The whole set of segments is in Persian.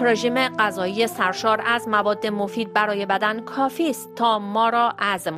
یک رژیم غذایی سرشار از مواد مفید برای بدن کافی است تا ما را از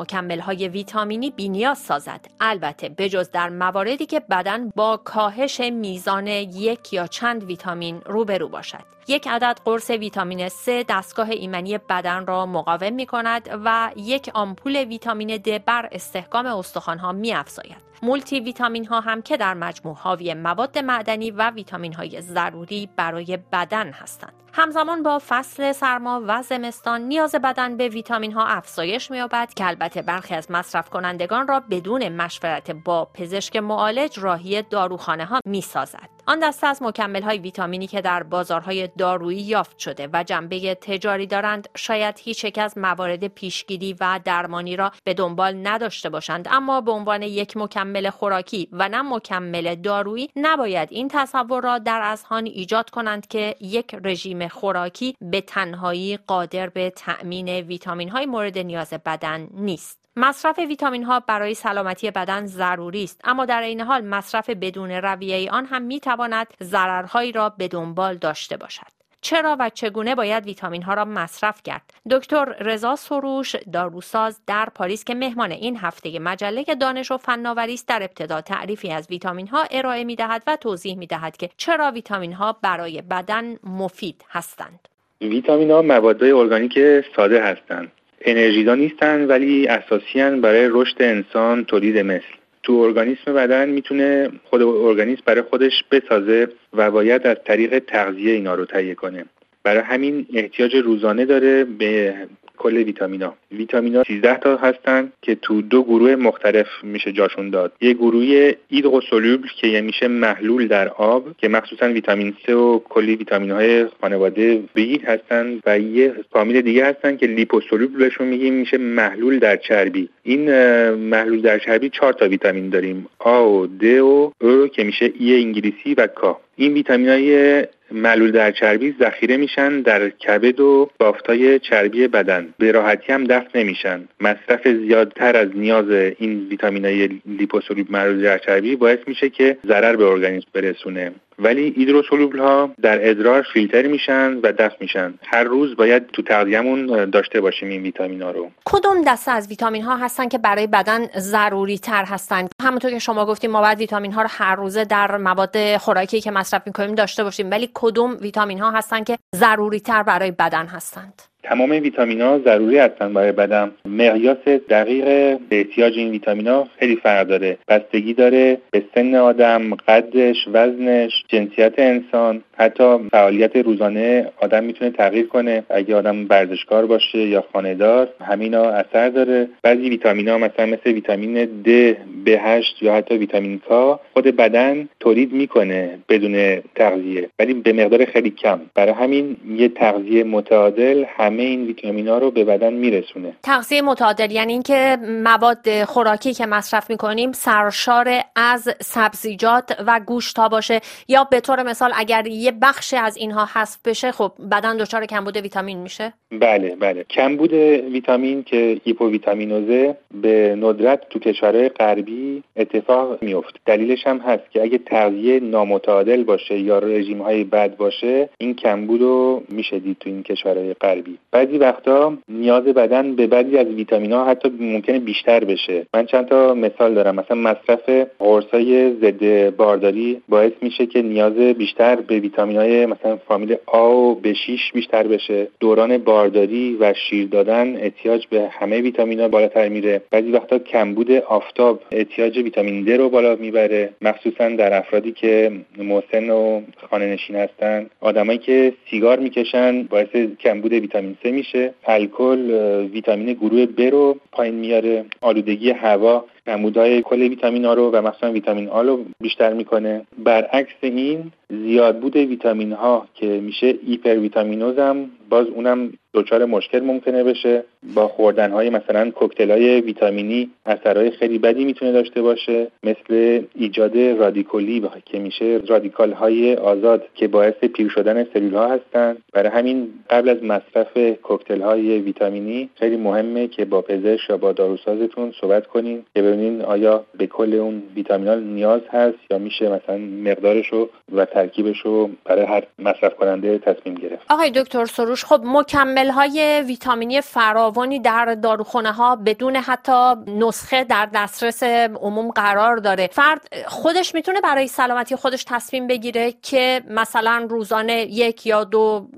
های ویتامینی بینیاز سازد البته بجز در مواردی که بدن با کاهش میزان یک یا چند ویتامین روبرو باشد یک عدد قرص ویتامین C دستگاه ایمنی بدن را مقاوم می کند و یک آمپول ویتامین د بر استحکام استخوانها می افزاید. مولتی ویتامین ها هم که در مجموع حاوی مواد معدنی و ویتامین های ضروری برای بدن هستند. همزمان با فصل سرما و زمستان نیاز بدن به ویتامین ها افزایش می‌یابد که البته برخی از مصرف کنندگان را بدون مشورت با پزشک معالج راهی داروخانه ها می سازد. آن دسته از مکمل های ویتامینی که در بازارهای دارویی یافت شده و جنبه تجاری دارند شاید هیچ یک از موارد پیشگیری و درمانی را به دنبال نداشته باشند. اما به عنوان یک مکمل خوراکی و نه مکمل دارویی نباید این تصور را در اذهان ایجاد کنند که یک رژیم خوراکی به تنهایی قادر به تأمین ویتامین های مورد نیاز بدن نیست. مصرف ویتامین ها برای سلامتی بدن ضروری است اما در این حال مصرف بدون رویه آن هم می تواند ضررهایی را به دنبال داشته باشد. چرا و چگونه باید ویتامین ها را مصرف کرد؟ دکتر رضا سروش داروساز در پاریس که مهمان این هفته مجله دانش و فناوری است در ابتدا تعریفی از ویتامین ها ارائه می دهد و توضیح می دهد که چرا ویتامین ها برای بدن مفید هستند. ویتامین ها مواد ارگانیک ساده هستند. انرژیدان نیستن ولی اساسی برای رشد انسان تولید مثل. تو ارگانیسم بدن می‌تونه خود ارگانیسم برای خودش بسازه و باید از طریق تغذیه اینا رو تهیه کنه. برای همین احتیاج روزانه داره به کل ویتامینا. ویتامینا 13 تا هستن که تو دو گروه مختلف میشه جاشون داد. یه گروه ایدروسولوبل که یه میشه محلول در آب که مخصوصا ویتامین C و کلی ویتامین های خانواده بی هستن و یه فامیل دیگه هستن که لیپوسولوبل بهشون میگیم میشه محلول در چربی. این محلول در چربی چهار تا ویتامین داریم. آ و د و او که میشه ای انگلیسی و کا این ویتامین های معلول در چربی ذخیره میشن در کبد و بافتای چربی بدن. به راحتی هم دفع نمیشن. مصرف زیادتر از نیاز این ویتامین های لیپوسولوب معلول در چربی باعث میشه که ضرر به ارگانیسم برسونه. ولی ایدروسولوبل ها در ادرار فیلتر میشن و دفع میشن. هر روز باید تو تغذیه‌مون داشته باشیم این ویتامین ها رو. کدوم دسته از ویتامین ها هستن که برای بدن ضروری تر هستن؟ همونطور که شما گفتیم ما باید ویتامین ها رو هر روزه در مواد خوراکی که مصرف می‌کنیم داشته باشیم. ولی کدوم ویتامین ها هستن که ضروری تر برای بدن هستند؟ تمام ویتامین ها ضروری هستن برای بدن. مقیاس دقیق احتیاج این ویتامین ها خیلی فرق داره. بستگی داره به سن آدم قدش وزنش جنسیت انسان. حتی فعالیت روزانه آدم می‌تونه تغییر کنه. اگه آدم ورزشکار باشه یا خانهدار همینا اثر داره. بعضی ویتامین ها مثلا مثل ویتامین د B8 یا حتی ویتامین K خود بدن تولید می‌کنه بدون تغذیه ولی به مقدار خیلی کم. برای همین یه تغذیه متعادل همه این ویتامینا رو به بدن میرسونه. تغذیه متعادل یعنی اینکه مواد خوراکی که مصرف می‌کنیم سرشار از سبزیجات و گوشت ها باشه. یا به طور مثال اگر یه بخش از اینها حذف بشه خب بدن دچار کمبود ویتامین میشه؟ بله بله. کمبود ویتامین که هیپوویتامینوزه به ندرت تو کشورهای غربی اتفاق میفته دلیلش هم هست که اگه تغذیه نامتعادل باشه یا رژیم های بد باشه این کمبود رو میشه دید تو این کشورهای غربی. بعضی وقتا نیاز بدن به بعضی از ویتامین ها حتی ممکنه بیشتر بشه. من چند تا مثال دارم. مثلا مصرف قرصای ضد بارداری باعث میشه که نیاز بیشتر به ویتامین های مثلا فامیل آ و به 6 بیشتر بشه. دوران بارداری و شیر دادن احتیاج به همه ویتامین ها بالاتر میره. بعضی وقتا کمبود آفتاب احتیاج ویتامین د رو بالا می‌بره. مخصوصا در افرادی که مسن و خانه نشین هستن. آدمایی که سیگار می‌کشن باعث کمبود ویتامین C میشه. الکل ویتامین گروه ب رو پایین میاره. آلودگی هوا نمودهای کل ویتامین ها رو و مثلا ویتامین آ رو بیشتر می‌کنه. برعکس این زیاد بود ویتامین ها که میشه ایپر ویتامینوز هم باز اونم دچار مشکل ممکنه بشه. با خوردن های مثلا کوکتل های ویتامینی اثرهای خیلی بدی می‌تونه داشته باشه. مثل ایجاد رادیکولی که میشه رادیکال های آزاد که باعث پیر شدن سلول ها هستن. برای همین قبل از مصرف کوکتل های ویتامینی خیلی مهمه که با پزشک یا با داروسازتون صحبت کنین که ببینین آیا به کل اون ویتامینال نیاز هست یا میشه مثلا مقدارش و ترکیبش رو برای هر مصرف کننده تصمیم گرفت. آقای دکتر سروش خب مکمل های ویتامینی فراوانی در داروخانه ها بدون حتی نسخه در دسترس عموم قرار داره. فرد خودش می‌تونه برای سلامتی خودش تصمیم بگیره که مثلا روزانه یک یا دو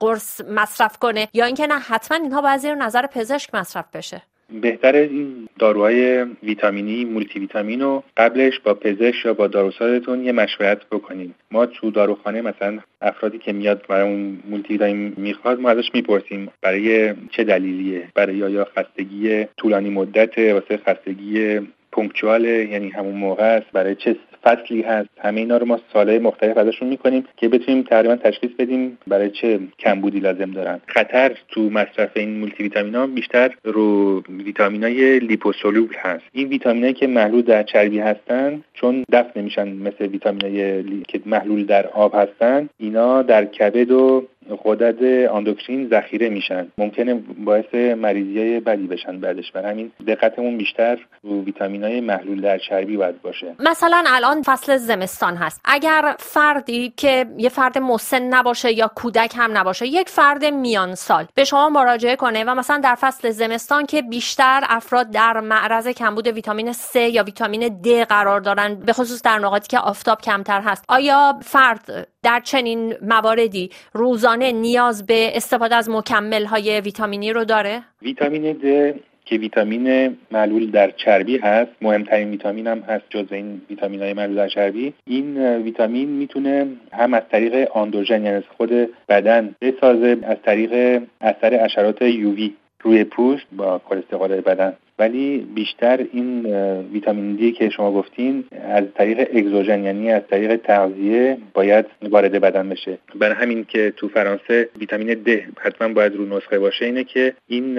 قرص مصرف کنه یا اینکه نه حتما اینها باید زیر نظر پزشک مصرف بشه. بهتر این داروهای ویتامینی مولتی ویتامین رو قبلش با پزشک یا با داروسازتون یه مشورت بکنیم ما تو داروخانه مثلا افرادی که میاد برای اون مولتی ویتامین می‌خواد ما ازش می‌پرسیم برای چه دلیلیه؟ برای یا خستگی طولانی مدت واسه خستگی پونکچواله یعنی همون موقع است برای چه فصلی هست. همه اینا رو ما سالهای مختلف ازشون می‌کنیم که بتونیم تقریبا تشخیص بدیم برای چه کمبودی لازم دارن. خطر تو مصرف این مولتی ویتامین ها بیشتر رو ویتامین های لیپوسولوبل هست. این ویتامین که محلول در چربی هستن چون دفع نمیشن مثل ویتامین که محلول در آب هستن اینا در کبد و غدد آندوکرین ذخیره میشن. ممکنه باعث مریضی های بدی بشن بعدش. برای همین دقتمون بیشتر رو ویتامین های محلول در چربی باید باشه. مثلا الان فصل زمستان هست. اگر فردی که یه فرد مسن نباشه یا کودک هم نباشه یک فرد میان سال به شما مراجعه کنه و مثلا در فصل زمستان که بیشتر افراد در معرض کمبود ویتامین C یا ویتامین D قرار دارن به خصوص در نقاطی که آفتاب کمتر هست آیا فرد در چنین مواردی روزانه نیاز به استفاده از مکمل های ویتامینی رو داره؟ ویتامین د که ویتامین معلول در چربی هست مهمترین ویتامین هم هست جز این ویتامین های معلول در چربی این ویتامین می‌تونه هم از طریق آندروژن یعنی از خود بدن بسازه از طریق اثر اشرات یووی روی پوست با کلسترول بدن ولی بیشتر این ویتامین دی که شما گفتین از طریق اگزوژن یعنی از طریق تغذیه باید وارد بدن بشه. برای همین که تو فرانسه ویتامین د حتما باید رو نسخه باشه اینه که این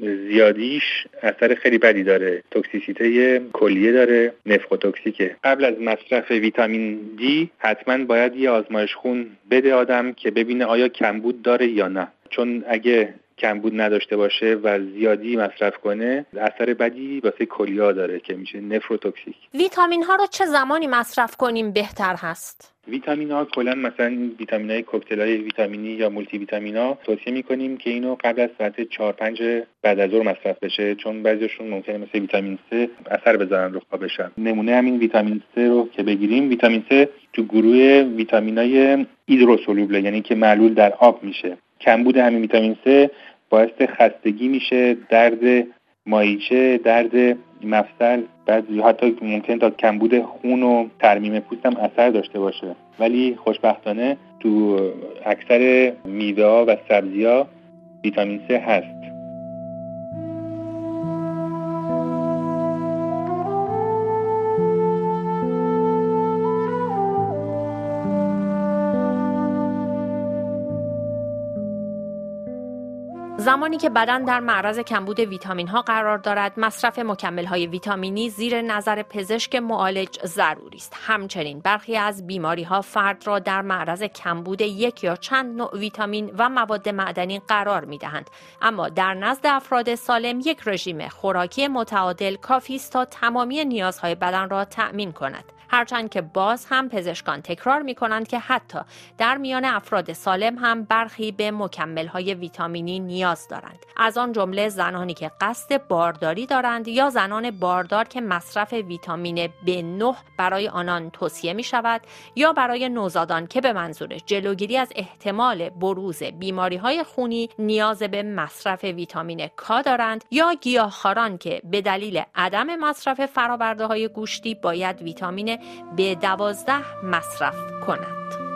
زیادیش اثر خیلی بدی داره. توکسیسیته کلیه داره نفقوتوکسیکه قبل از مصرف ویتامین دی حتما باید یه آزمایش خون بده آدم که ببینه آیا کمبود داره یا نه. چون اگه کمبود نداشته باشه و زیادی مصرف کنه اثر بدی واسه کلیا داره که میشه نفروتوکسیک. ویتامین ها رو چه زمانی مصرف کنیم بهتر هست؟ ویتامین ها کلا مثلا ویتامین های کوکتل های ویتامینی یا مولتی ویتامین ها توصیه می‌کنیم که اینو قبل از ساعت 4 5 بعد از ظهر مصرف بشه چون بعضیشون ممکنه مثل ویتامین C اثر بذارن رو خوابشن نمونه همین ویتامین C رو که بگیریم ویتامین C تو گروه ویتامین های هیدروسولوبل یعنی که معلول در آب میشه. کمبود همین ویتامین C باعث خستگی میشه درد مایچه درد مفصل بعد حتی ممکن تا کمبود خون و ترمیم پوست هم اثر داشته باشه. ولی خوشبختانه تو اکثر میوه و سبزی ها ویتامین C هست. زمانی که بدن در معرض کمبود ویتامین ها قرار دارد مصرف مکمل های ویتامینی زیر نظر پزشک معالج ضروری است. همچنین برخی از بیماری ها فرد را در معرض کمبود یک یا چند نوع ویتامین و مواد معدنی قرار می دهند اما در نزد افراد سالم یک رژیم خوراکی متعادل کافی است تا تمامی نیازهای بدن را تأمین کند. هرچند که باز هم پزشکان تکرار می کنند که حتی در میان افراد سالم هم برخی به مکمل های ویتامینی نیاز دارند. از آن جمله زنانی که قصد بارداری دارند یا زنان باردار که مصرف ویتامین B9 برای آنان توصیه می شود یا برای نوزادان که به منظور جلوگیری از احتمال بروز بیماری های خونی نیاز به مصرف ویتامین K دارند یا گیاهخواران که به دلیل عدم مصرف فرآورده های گوشتی باید ویتامین به دوازده مصرف کنند.